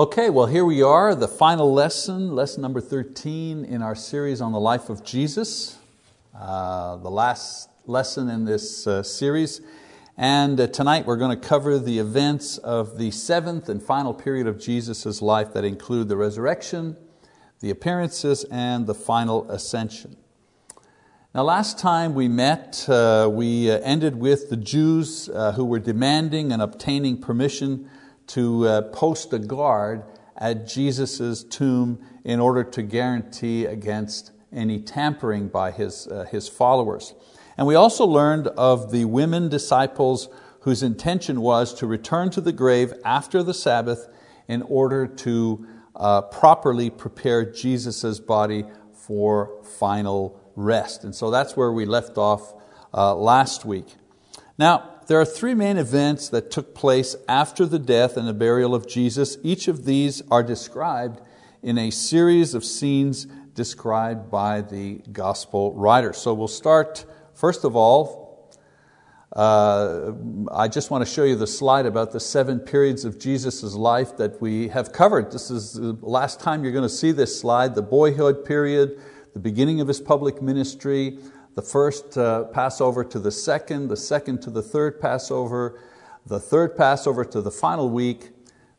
Okay, well, here we are, the final lesson, lesson number 13 in our series on the life of Jesus, uh, the last lesson in this uh, series. And uh, tonight we're going to cover the events of the seventh and final period of Jesus' life that include the resurrection, the appearances, and the final ascension. Now, last time we met, uh, we uh, ended with the Jews uh, who were demanding and obtaining permission to uh, post a guard at Jesus' tomb in order to guarantee against any tampering by his, uh, his followers. And we also learned of the women disciples whose intention was to return to the grave after the Sabbath in order to uh, properly prepare Jesus' body for final rest. And so that's where we left off uh, last week. Now, there are three main events that took place after the death and the burial of Jesus. Each of these are described in a series of scenes described by the gospel writer. So we'll start, first of all, uh, I just want to show you the slide about the seven periods of Jesus' life that we have covered. This is the last time you're going to see this slide the boyhood period, the beginning of his public ministry, the first uh, Passover to the second, the second to the third Passover, the third Passover to the final week.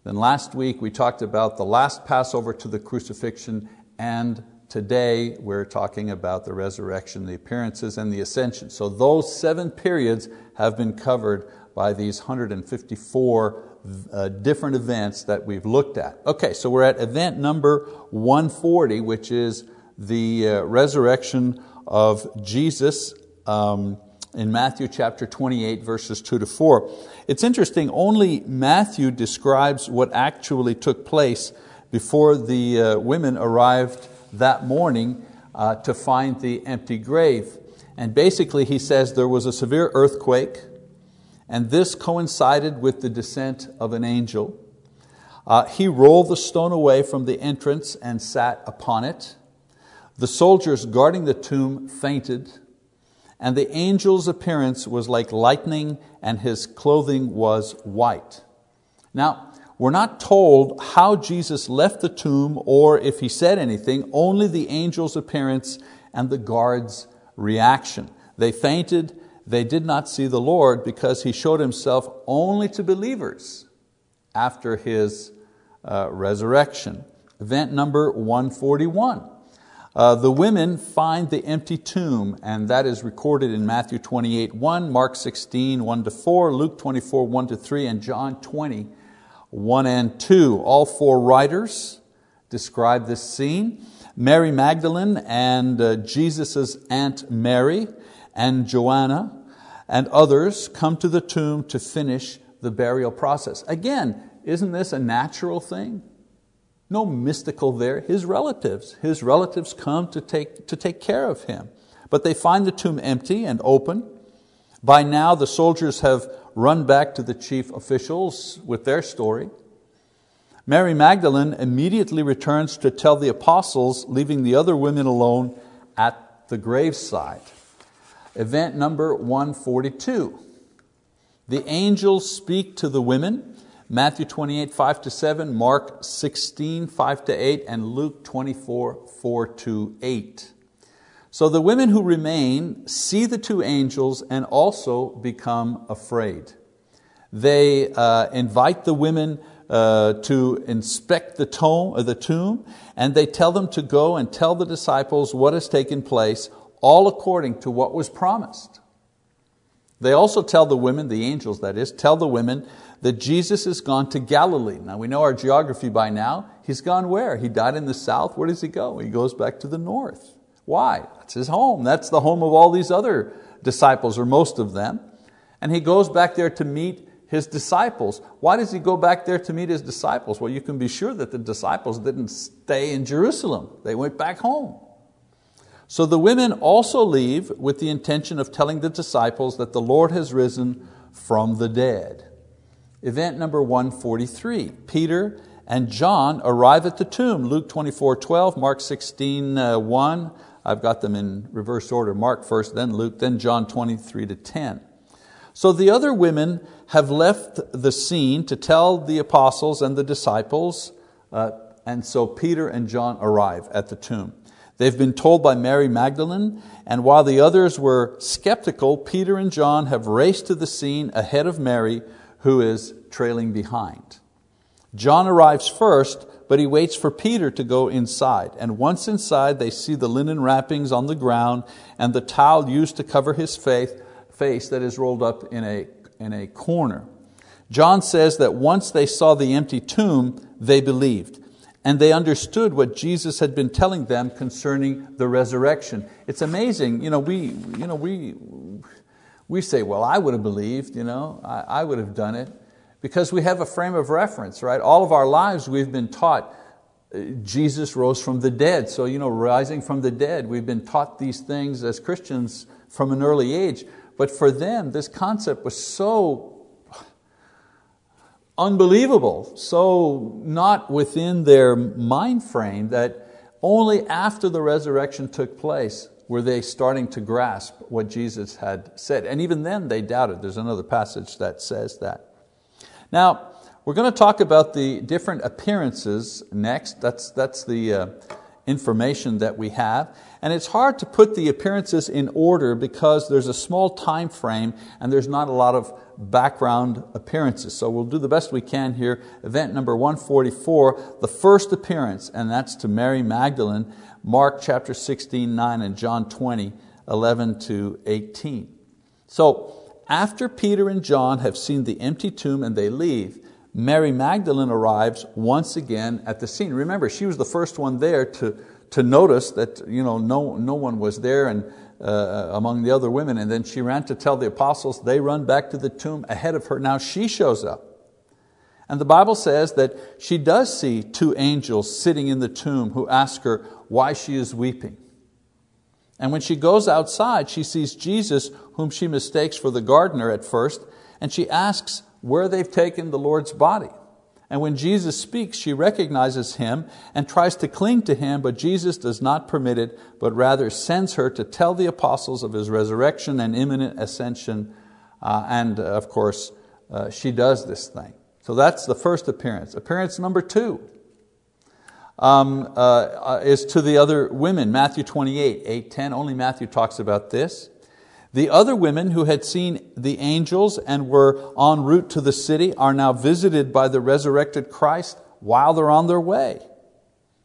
Then last week we talked about the last Passover to the crucifixion, and today we're talking about the resurrection, the appearances, and the ascension. So those seven periods have been covered by these 154 uh, different events that we've looked at. Okay, so we're at event number 140, which is the uh, resurrection of Jesus um, in Matthew chapter 28, verses 2 to 4. It's interesting, only Matthew describes what actually took place before the uh, women arrived that morning uh, to find the empty grave. And basically, he says there was a severe earthquake, and this coincided with the descent of an angel. Uh, he rolled the stone away from the entrance and sat upon it. The soldiers guarding the tomb fainted, and the angel's appearance was like lightning, and his clothing was white. Now, we're not told how Jesus left the tomb or if he said anything, only the angel's appearance and the guard's reaction. They fainted, they did not see the Lord because he showed himself only to believers after his uh, resurrection. Event number 141. Uh, the women find the empty tomb, and that is recorded in Matthew 28, 1, Mark 16, 1 to 4, Luke 24, 1 to 3, and John 20, 1 and 2. All four writers describe this scene. Mary Magdalene and uh, Jesus' Aunt Mary and Joanna and others come to the tomb to finish the burial process. Again, isn't this a natural thing? No mystical there. His relatives, his relatives come to take, to take care of him. But they find the tomb empty and open. By now, the soldiers have run back to the chief officials with their story. Mary Magdalene immediately returns to tell the apostles, leaving the other women alone at the graveside. Event number 142. The angels speak to the women Matthew 28, 5 to 7, Mark 16, 5 to 8, and Luke 24, 4 to 8. So the women who remain see the two angels and also become afraid. They uh, invite the women uh, to inspect the uh, the tomb, and they tell them to go and tell the disciples what has taken place, all according to what was promised. They also tell the women, the angels that is, tell the women that Jesus has gone to Galilee. Now we know our geography by now. He's gone where? He died in the south. Where does he go? He goes back to the north. Why? That's his home. That's the home of all these other disciples, or most of them. And he goes back there to meet his disciples. Why does he go back there to meet his disciples? Well, you can be sure that the disciples didn't stay in Jerusalem. They went back home. So the women also leave with the intention of telling the disciples that the Lord has risen from the dead. Event number 143, Peter and John arrive at the tomb. Luke 24, 12, Mark 16, uh, 1. I've got them in reverse order. Mark first, then Luke, then John 23 to 10. So the other women have left the scene to tell the apostles and the disciples uh, and so Peter and John arrive at the tomb. They've been told by Mary Magdalene, and while the others were skeptical, Peter and John have raced to the scene ahead of Mary, who is trailing behind. John arrives first, but he waits for Peter to go inside. And once inside, they see the linen wrappings on the ground and the towel used to cover his face, that is rolled up in a, in a corner. John says that once they saw the empty tomb, they believed. And they understood what Jesus had been telling them concerning the resurrection. It's amazing, you know, we, you know, we, we say, well, I would have believed, you know, I, I would have done it because we have a frame of reference, right? All of our lives we've been taught uh, Jesus rose from the dead. So, you know, rising from the dead, we've been taught these things as Christians from an early age. But for them, this concept was so unbelievable, so not within their mind frame that only after the resurrection took place were they starting to grasp what Jesus had said. And even then they doubted. There's another passage that says that. Now, we're going to talk about the different appearances next. That's, that's the uh, information that we have. And it's hard to put the appearances in order because there's a small time frame and there's not a lot of background appearances. So we'll do the best we can here. Event number 144, the first appearance, and that's to Mary Magdalene, Mark chapter 16, 9, and John 20, 11 to 18. So after Peter and John have seen the empty tomb and they leave, Mary Magdalene arrives once again at the scene. Remember, she was the first one there to, to notice that you know, no, no one was there and, uh, among the other women. And then she ran to tell the apostles, they run back to the tomb ahead of her. Now she shows up. And the Bible says that she does see two angels sitting in the tomb who ask her why she is weeping. And when she goes outside, she sees Jesus, whom she mistakes for the gardener at first, and she asks where they've taken the Lord's body. And when Jesus speaks, she recognizes him and tries to cling to him, but Jesus does not permit it, but rather sends her to tell the apostles of his resurrection and imminent ascension. Uh, and uh, of course, uh, she does this thing. So that's the first appearance. Appearance number two um, uh, uh, is to the other women. Matthew 28, 8, 10, only Matthew talks about this. The other women who had seen the angels and were en route to the city are now visited by the resurrected Christ while they're on their way.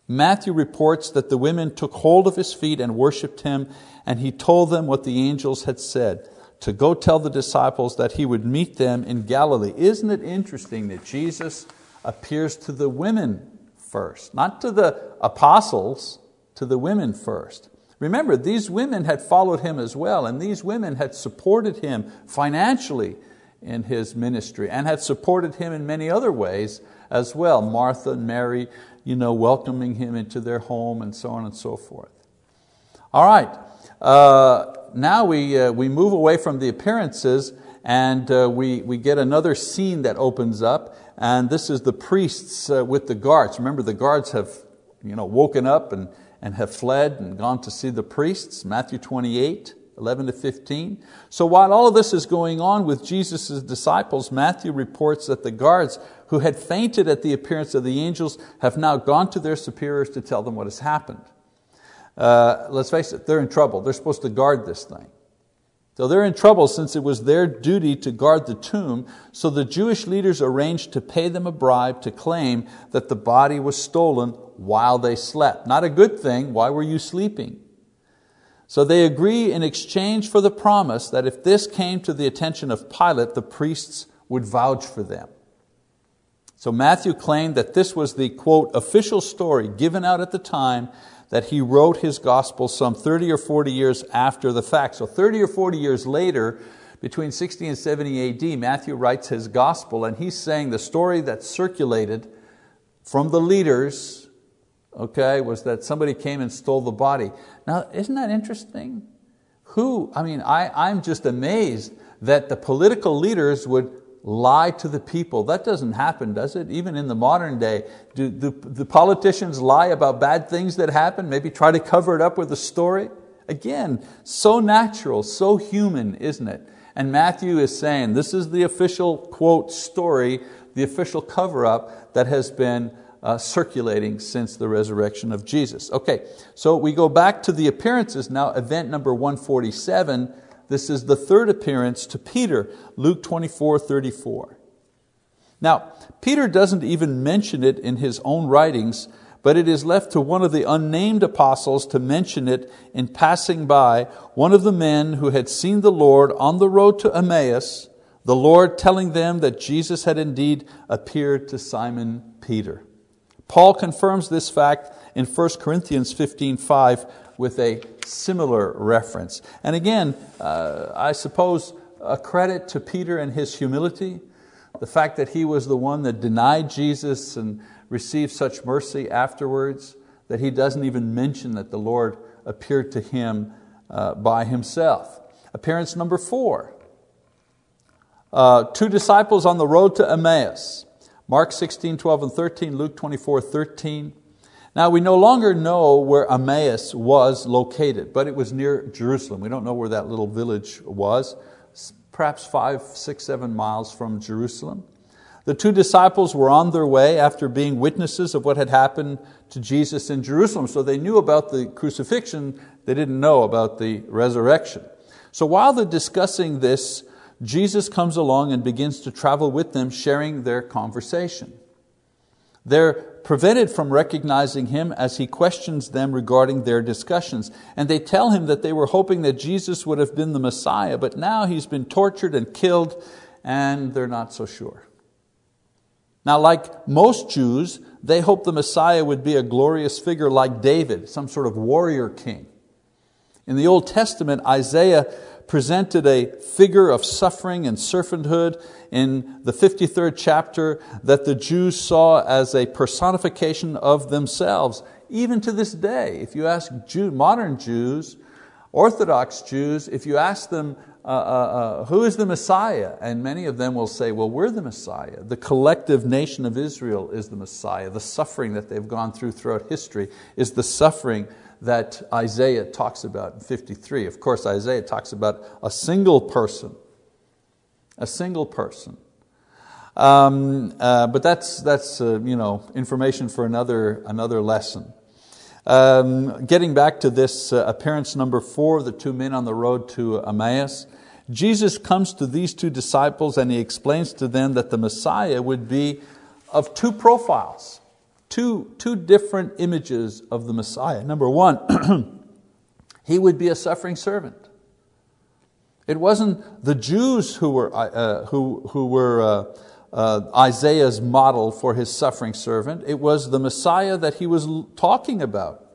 Matthew reports that the women took hold of his feet and worshiped him, and he told them what the angels had said to go tell the disciples that he would meet them in Galilee. Isn't it interesting that Jesus appears to the women first, not to the apostles, to the women first. Remember, these women had followed him as well, and these women had supported him financially in his ministry and had supported him in many other ways as well. Martha and Mary, you know, welcoming him into their home and so on and so forth. All right, uh, now we, uh, we move away from the appearances and uh, we, we get another scene that opens up and this is the priests uh, with the guards. Remember, the guards have you know, woken up and, and have fled and gone to see the priests, Matthew 28, 11 to 15. So while all of this is going on with Jesus' disciples, Matthew reports that the guards who had fainted at the appearance of the angels have now gone to their superiors to tell them what has happened. Uh, let's face it, they're in trouble. They're supposed to guard this thing. So they're in trouble since it was their duty to guard the tomb, so the Jewish leaders arranged to pay them a bribe to claim that the body was stolen while they slept. Not a good thing, why were you sleeping? So they agree in exchange for the promise that if this came to the attention of Pilate, the priests would vouch for them. So Matthew claimed that this was the quote, official story given out at the time that he wrote his gospel some 30 or 40 years after the fact. So 30 or 40 years later, between 60 and 70 AD, Matthew writes his gospel and he's saying the story that circulated from the leaders okay, was that somebody came and stole the body. Now, isn't that interesting? Who, I mean, I, I'm just amazed that the political leaders would lie to the people. That doesn't happen, does it? Even in the modern day, do the, politicians lie about bad things that happen, maybe try to cover it up with a story? Again, so natural, so human, isn't it? And Matthew is saying this is the official quote story, the official cover up that has been uh, circulating since the resurrection of Jesus. Okay, so we go back to the appearances now, event number 147. This is the third appearance to Peter, Luke 24 34. Now, Peter doesn't even mention it in his own writings, but it is left to one of the unnamed apostles to mention it in passing by one of the men who had seen the Lord on the road to Emmaus, the Lord telling them that Jesus had indeed appeared to Simon Peter. Paul confirms this fact in 1 Corinthians 15:5 with a similar reference. And again, uh, I suppose a credit to Peter and his humility, the fact that he was the one that denied Jesus and received such mercy afterwards that he doesn't even mention that the Lord appeared to him uh, by himself. Appearance number four. Uh, two disciples on the road to Emmaus. Mark 16, 12 and 13, Luke 24, 13. Now we no longer know where Emmaus was located, but it was near Jerusalem. We don't know where that little village was, perhaps five, six, seven miles from Jerusalem. The two disciples were on their way after being witnesses of what had happened to Jesus in Jerusalem. So they knew about the crucifixion, they didn't know about the resurrection. So while they're discussing this, Jesus comes along and begins to travel with them, sharing their conversation. They're prevented from recognizing him as he questions them regarding their discussions. And they tell him that they were hoping that Jesus would have been the Messiah, but now he's been tortured and killed, and they're not so sure. Now, like most Jews, they hoped the Messiah would be a glorious figure like David, some sort of warrior king. In the Old Testament, Isaiah presented a figure of suffering and servanthood in the 53rd chapter that the Jews saw as a personification of themselves. Even to this day, if you ask Jew, modern Jews, Orthodox Jews, if you ask them uh, uh, uh, who is the Messiah? And many of them will say, well, we're the Messiah. The collective nation of Israel is the Messiah. The suffering that they've gone through throughout history is the suffering that Isaiah talks about in 53. Of course, Isaiah talks about a single person, a single person. Um, uh, but that's, that's uh, you know, information for another, another lesson. Um, getting back to this uh, appearance number four, the two men on the road to Emmaus, Jesus comes to these two disciples and he explains to them that the Messiah would be of two profiles, two, two different images of the Messiah. Number one, he would be a suffering servant. It wasn't the Jews who were, uh, who, who were uh, uh, Isaiah's model for his suffering servant, it was the Messiah that he was talking about.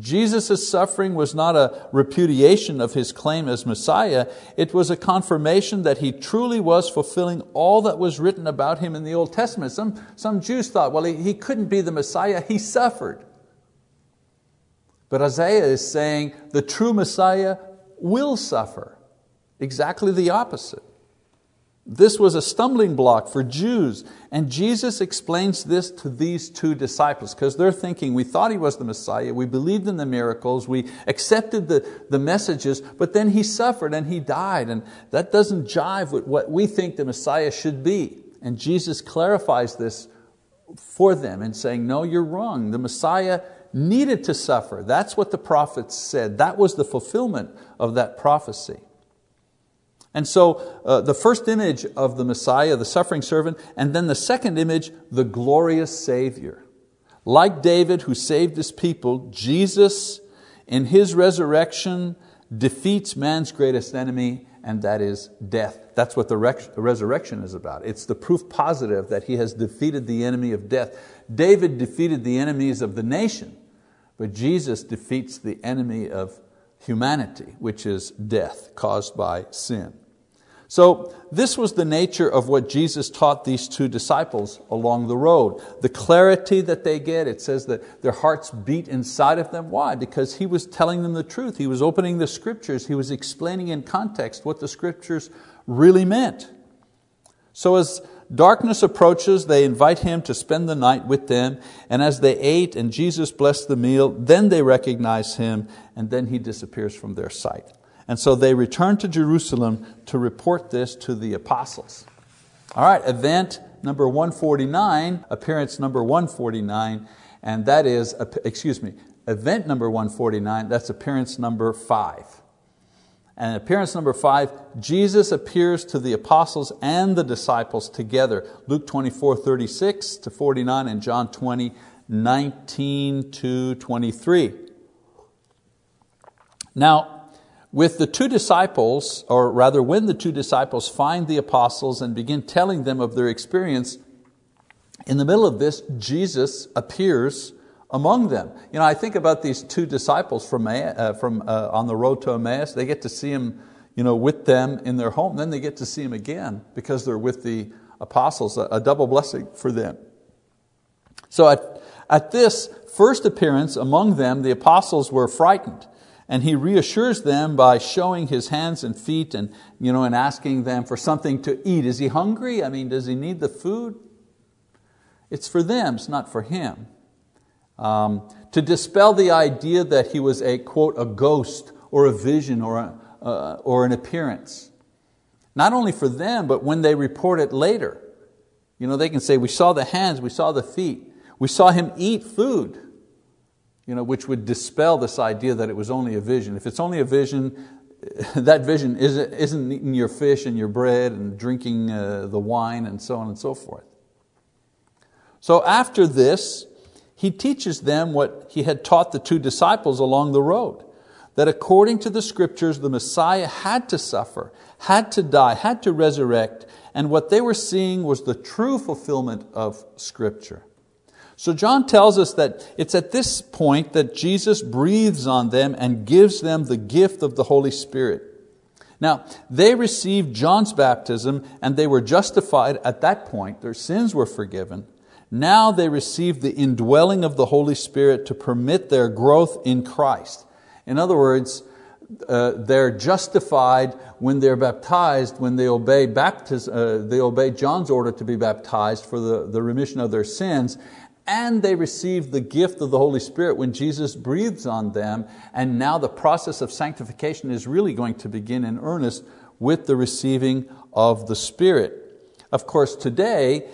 Jesus' suffering was not a repudiation of his claim as Messiah, it was a confirmation that he truly was fulfilling all that was written about him in the Old Testament. Some, some Jews thought, well, he, he couldn't be the Messiah, he suffered. But Isaiah is saying the true Messiah will suffer. Exactly the opposite. This was a stumbling block for Jews. And Jesus explains this to these two disciples because they're thinking, we thought He was the Messiah, we believed in the miracles, we accepted the, the messages, but then He suffered and He died. And that doesn't jive with what we think the Messiah should be. And Jesus clarifies this for them and saying, no, you're wrong. The Messiah needed to suffer. That's what the prophets said. That was the fulfillment of that prophecy. And so uh, the first image of the Messiah, the suffering servant, and then the second image, the glorious Savior. Like David who saved his people, Jesus in His resurrection defeats man's greatest enemy and that is death. That's what the resurrection is about. It's the proof positive that He has defeated the enemy of death. David defeated the enemies of the nation, but Jesus defeats the enemy of humanity, which is death caused by sin. So this was the nature of what Jesus taught these two disciples along the road. The clarity that they get, it says that their hearts beat inside of them. Why? Because He was telling them the truth. He was opening the scriptures. He was explaining in context what the scriptures really meant. So as darkness approaches, they invite Him to spend the night with them. And as they ate and Jesus blessed the meal, then they recognize Him and then He disappears from their sight. And so they returned to Jerusalem to report this to the apostles. All right, event number 149, appearance number 149, and that is, excuse me, event number 149, that's appearance number five. And appearance number five, Jesus appears to the apostles and the disciples together. Luke 24, 36 to 49 and John 20, 19 to 23. Now, with the two disciples, or rather when the two disciples find the apostles and begin telling them of their experience, in the middle of this, Jesus appears among them. You know, I think about these two disciples from, uh, from uh, on the road to Emmaus. They get to see him you know, with them in their home. Then they get to see him again because they're with the apostles, a, a double blessing for them. So at, at this first appearance among them, the apostles were frightened. And he reassures them by showing his hands and feet and, you know, and asking them for something to eat. Is he hungry? I mean, does he need the food? It's for them, it's not for him um, to dispel the idea that he was a, quote, a ghost or a vision or, a, uh, or an appearance. Not only for them, but when they report it later. You know, they can say, we saw the hands, we saw the feet, we saw him eat food, you know, which would dispel this idea that it was only a vision. If it's only a vision, that vision isn't, eating your fish and your bread and drinking uh, the wine and so on and so forth. So after this, he teaches them what he had taught the two disciples along the road that according to the scriptures, the Messiah had to suffer, had to die, had to resurrect, and what they were seeing was the true fulfillment of Scripture. So John tells us that it's at this point that Jesus breathes on them and gives them the gift of the Holy Spirit. Now, they received John's baptism and they were justified at that point, their sins were forgiven. Now they receive the indwelling of the Holy Spirit to permit their growth in Christ. In other words, uh, they're justified when they're baptized, when they obey, baptism, uh, they obey John's order to be baptized for the, the remission of their sins, and they receive the gift of the Holy Spirit when Jesus breathes on them, and now the process of sanctification is really going to begin in earnest with the receiving of the Spirit. Of course, today,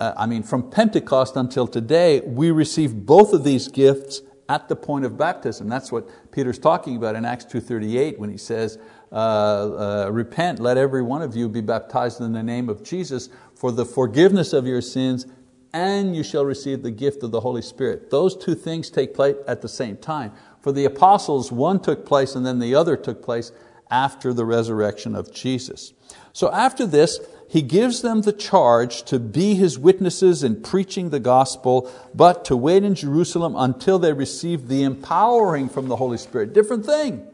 uh, I mean, from Pentecost until today, we receive both of these gifts at the point of baptism. That's what Peter's talking about in Acts 2.38 when he says, uh, uh, repent, let every one of you be baptized in the name of Jesus for the forgiveness of your sins, and you shall receive the gift of the Holy Spirit. Those two things take place at the same time. For the apostles, one took place and then the other took place after the resurrection of Jesus. So after this, he gives them the charge to be His witnesses in preaching the gospel, but to wait in Jerusalem until they receive the empowering from the Holy Spirit. Different thing.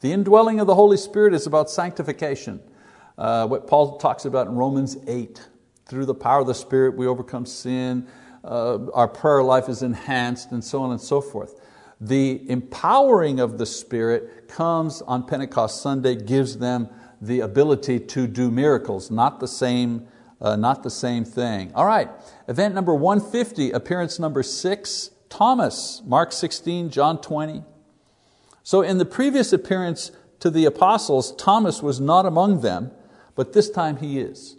The indwelling of the Holy Spirit is about sanctification. Uh, what Paul talks about in Romans 8. Through the power of the Spirit, we overcome sin, uh, our prayer life is enhanced, and so on and so forth. The empowering of the Spirit comes on Pentecost Sunday, gives them the ability to do miracles, not the same, uh, not the same thing. All right, event number 150, appearance number six, Thomas, Mark 16, John 20. So in the previous appearance to the apostles, Thomas was not among them, but this time he is.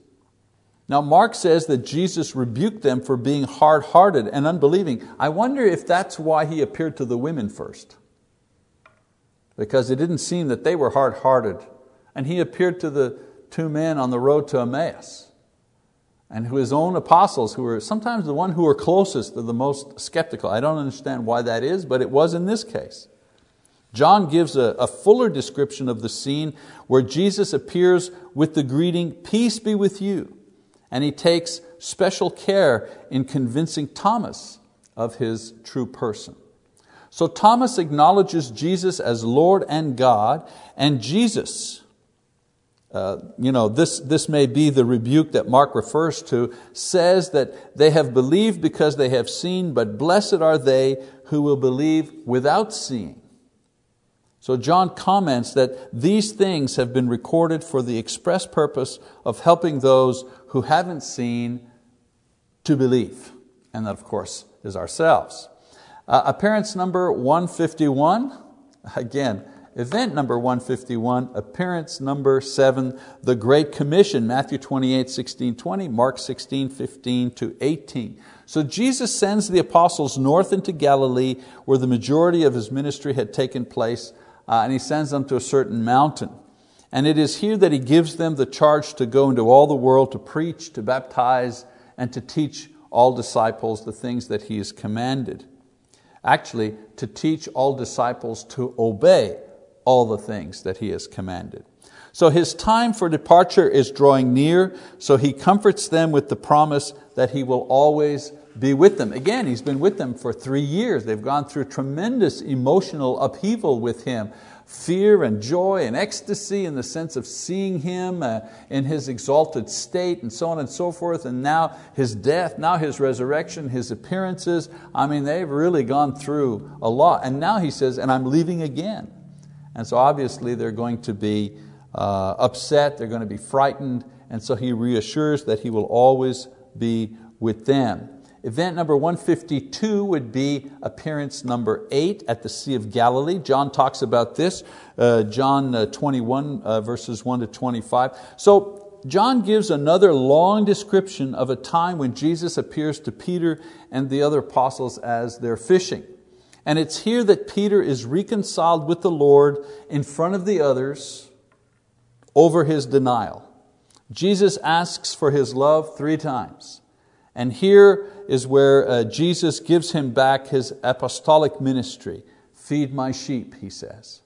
Now, Mark says that Jesus rebuked them for being hard hearted and unbelieving. I wonder if that's why he appeared to the women first. Because it didn't seem that they were hard hearted and he appeared to the two men on the road to Emmaus. And his own apostles, who were sometimes the one who were closest to the most skeptical. I don't understand why that is, but it was in this case. John gives a, a, fuller description of the scene where Jesus appears with the greeting, Peace be with you. And he takes special care in convincing Thomas of his true person. So Thomas acknowledges Jesus as Lord and God, and Jesus uh, you know, this, this may be the rebuke that Mark refers to, says that they have believed because they have seen, but blessed are they who will believe without seeing. So John comments that these things have been recorded for the express purpose of helping those who haven't seen to believe. And that, of course, is ourselves. Uh, appearance number 151, again, Event number 151, appearance number seven, the Great Commission, Matthew 28, 16, 20, Mark 16, 15 to 18. So Jesus sends the apostles north into Galilee where the majority of His ministry had taken place uh, and He sends them to a certain mountain. And it is here that He gives them the charge to go into all the world to preach, to baptize, and to teach all disciples the things that He has commanded. Actually, to teach all disciples to obey all the things that He has commanded. So his time for departure is drawing near, so he comforts them with the promise that he will always be with them. Again, he's been with them for three years. They've gone through tremendous emotional upheaval with him fear and joy and ecstasy in the sense of seeing Him uh, in His exalted state and so on and so forth, and now His death, now His resurrection, His appearances. I mean, they've really gone through a lot. And now He says, and I'm leaving again. And so obviously they're going to be uh, upset, they're going to be frightened, and so He reassures that He will always be with them. Event number 152 would be appearance number eight at the Sea of Galilee. John talks about this, uh, John uh, 21 uh, verses 1 to 25. So John gives another long description of a time when Jesus appears to Peter and the other apostles as they're fishing. And it's here that Peter is reconciled with the Lord in front of the others over his denial. Jesus asks for his love three times. And here is where uh, Jesus gives him back his apostolic ministry. Feed my sheep, he says.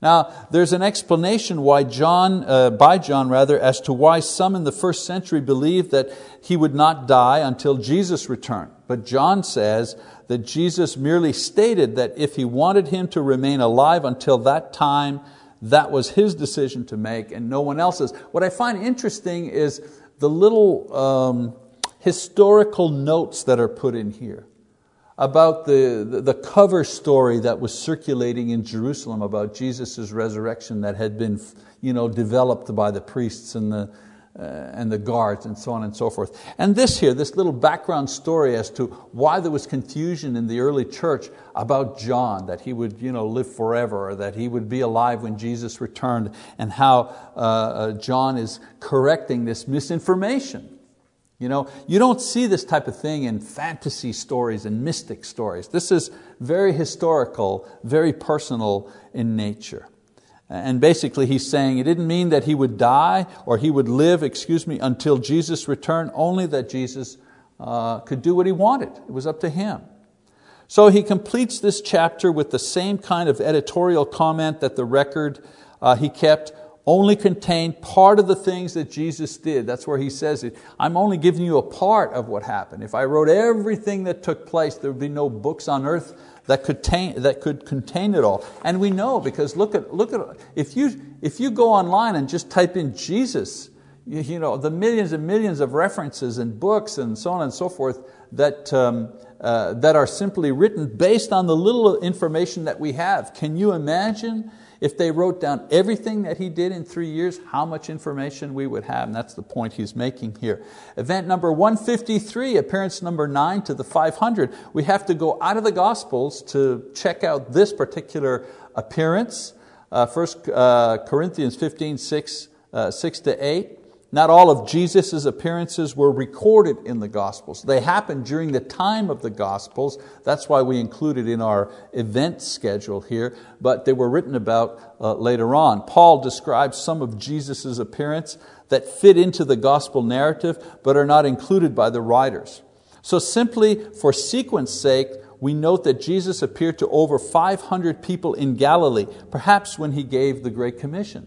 Now, there's an explanation why John, uh, by John rather, as to why some in the first century believed that he would not die until Jesus returned. But John says that Jesus merely stated that if he wanted him to remain alive until that time, that was his decision to make and no one else's. What I find interesting is the little um, historical notes that are put in here about the, the cover story that was circulating in Jerusalem about Jesus' resurrection that had been you know, developed by the priests and the, uh, and the guards and so on and so forth. And this here, this little background story as to why there was confusion in the early church about John, that he would you know, live forever, or that he would be alive when Jesus returned, and how uh, uh John is correcting this misinformation. You, know, you don't see this type of thing in fantasy stories and mystic stories. This is very historical, very personal in nature. And basically he's saying it didn't mean that he would die or he would live, excuse me, until Jesus returned, only that Jesus uh, could do what he wanted. It was up to him. So he completes this chapter with the same kind of editorial comment that the record uh, he kept only contained part of the things that Jesus did. That's where he says it. I'm only giving you a part of what happened. If I wrote everything that took place, there would be no books on earth that could, contain, that could contain it all. And we know because look at, look at if, you, if you go online and just type in Jesus, you, you know, the millions and millions of references and books and so on and so forth that, um, uh, that are simply written based on the little information that we have. Can you imagine if they wrote down everything that he did in three years, how much information we would have, and that's the point he's making here. Event number 153, appearance number nine to the 500. We have to go out of the Gospels to check out this particular appearance. Uh, First uh, Corinthians 15, 6, uh, 6 to 8. Not all of Jesus' appearances were recorded in the Gospels. They happened during the time of the Gospels. That's why we include it in our event schedule here, but they were written about uh, later on. Paul describes some of Jesus' appearance that fit into the Gospel narrative, but are not included by the writers. So simply for sequence sake, we note that Jesus appeared to over 500 people in Galilee, perhaps when He gave the Great Commission.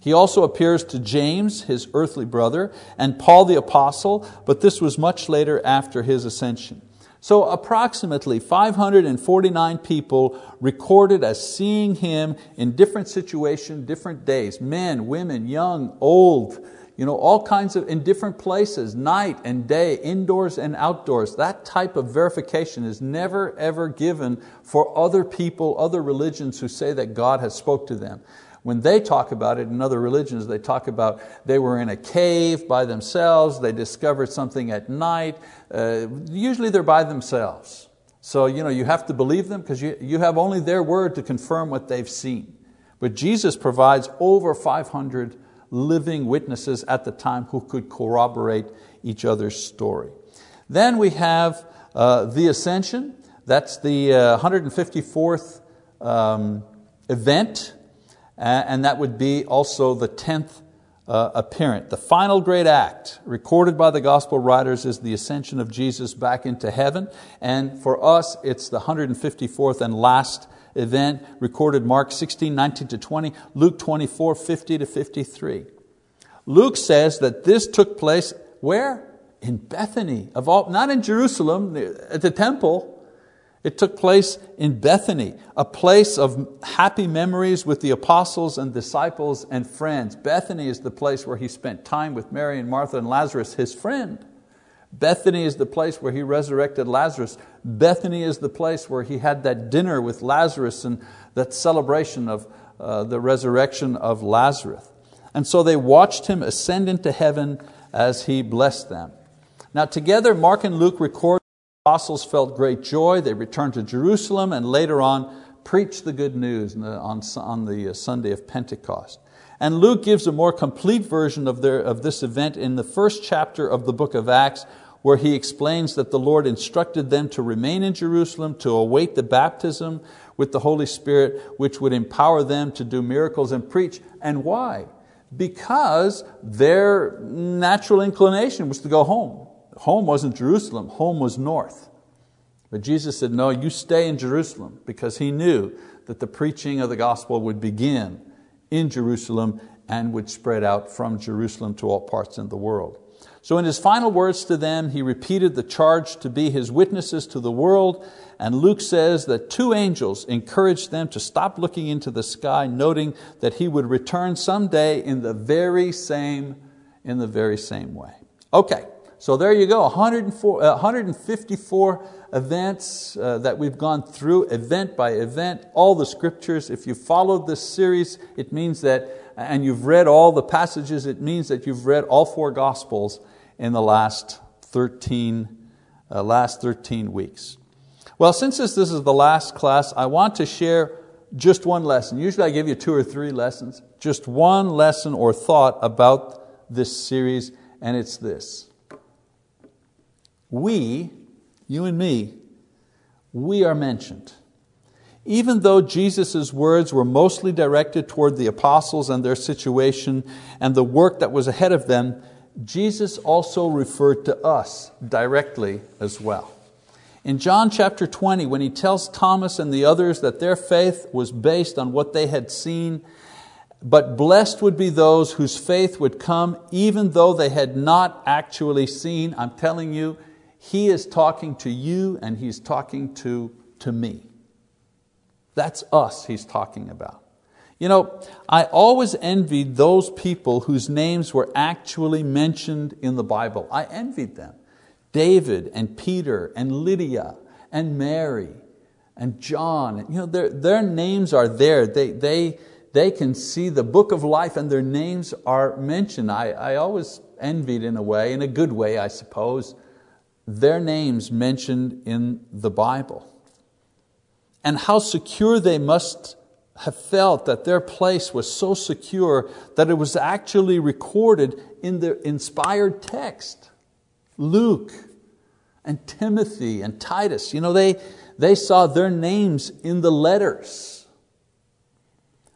He also appears to James, his earthly brother, and Paul the apostle, but this was much later after his ascension. So approximately 549 people recorded as seeing him in different situations, different days. Men, women, young, old, you know, all kinds of, in different places, night and day, indoors and outdoors. That type of verification is never ever given for other people, other religions who say that God has spoke to them. When they talk about it in other religions, they talk about they were in a cave by themselves, they discovered something at night. Uh, usually they're by themselves. So you, know, you have to believe them because you, you have only their word to confirm what they've seen. But Jesus provides over 500 living witnesses at the time who could corroborate each other's story. Then we have uh, the ascension. That's the uh, 154th um, event, and that would be also the 10th uh, apparent. The final great act recorded by the gospel writers is the ascension of Jesus back into heaven. And for us, it's the 154th and last event recorded Mark 16, 19 to 20, Luke 24, 50 to 53. Luke says that this took place where? In Bethany, of all, not in Jerusalem, at the temple, it took place in Bethany, a place of happy memories with the apostles and disciples and friends. Bethany is the place where he spent time with Mary and Martha and Lazarus, his friend. Bethany is the place where he resurrected Lazarus. Bethany is the place where he had that dinner with Lazarus and that celebration of uh, the resurrection of Lazarus. And so they watched him ascend into heaven as he blessed them. Now, together, Mark and Luke record apostles felt great joy. They returned to Jerusalem and later on preached the good news on, the uh, Sunday of Pentecost. And Luke gives a more complete version of, their, of this event in the first chapter of the book of Acts, where he explains that the Lord instructed them to remain in Jerusalem to await the baptism with the Holy Spirit, which would empower them to do miracles and preach. And why? Because their natural inclination was to go home. Home wasn't Jerusalem, home was north. But Jesus said, No, you stay in Jerusalem because He knew that the preaching of the gospel would begin in Jerusalem and would spread out from Jerusalem to all parts of the world. So, in his final words to them, he repeated the charge to be his witnesses to the world. And Luke says that two angels encouraged them to stop looking into the sky, noting that he would return someday in the very same, in the very same way. Okay, so there you go, 104, uh, 154 events uh, that we've gone through, event by event, all the scriptures. If you followed this series, it means that, and you've read all the passages, it means that you've read all four Gospels in the last 13, uh, last 13 weeks. Well, since this, this is the last class, I want to share just one lesson. Usually I give you two or three lessons. Just one lesson or thought about this series, and it's this we, you and me, we are mentioned. Even though Jesus' words were mostly directed toward the apostles and their situation and the work that was ahead of them, Jesus also referred to us directly as well. In John chapter 20, when he tells Thomas and the others that their faith was based on what they had seen, but blessed would be those whose faith would come even though they had not actually seen, I'm telling you, he is talking to you and He's talking to, to me. That's us He's talking about. You know, I always envied those people whose names were actually mentioned in the Bible. I envied them. David and Peter and Lydia and Mary and John. You know, their, their names are there. They, they, they can see the book of life and their names are mentioned. I, I always envied in a way, in a good way, I suppose, their names mentioned in the Bible. And how secure they must have felt that their place was so secure that it was actually recorded in the inspired text. Luke and Timothy and Titus, you know, they, they saw their names in the letters.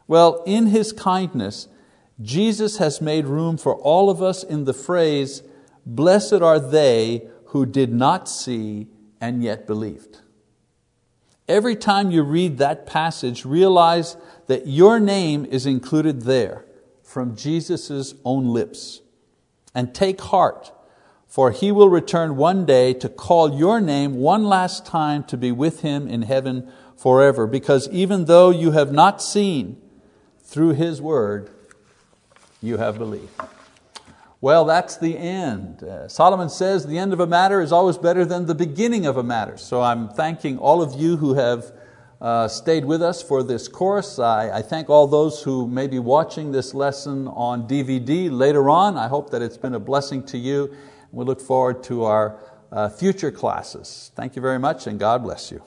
Well, in His kindness, Jesus has made room for all of us in the phrase, Blessed are they who did not see and yet believed. Every time you read that passage, realize that your name is included there from Jesus' own lips. And take heart, for He will return one day to call your name one last time to be with Him in heaven forever. Because even though you have not seen, through His word, you have believed. Well, that's the end. Uh, Solomon says the end of a matter is always better than the beginning of a matter. So I'm thanking all of you who have uh, stayed with us for this course. I, I, thank all those who may be watching this lesson on DVD later on. I hope that it's been a blessing to you. We look forward to our uh, future classes. Thank you very much and God bless you.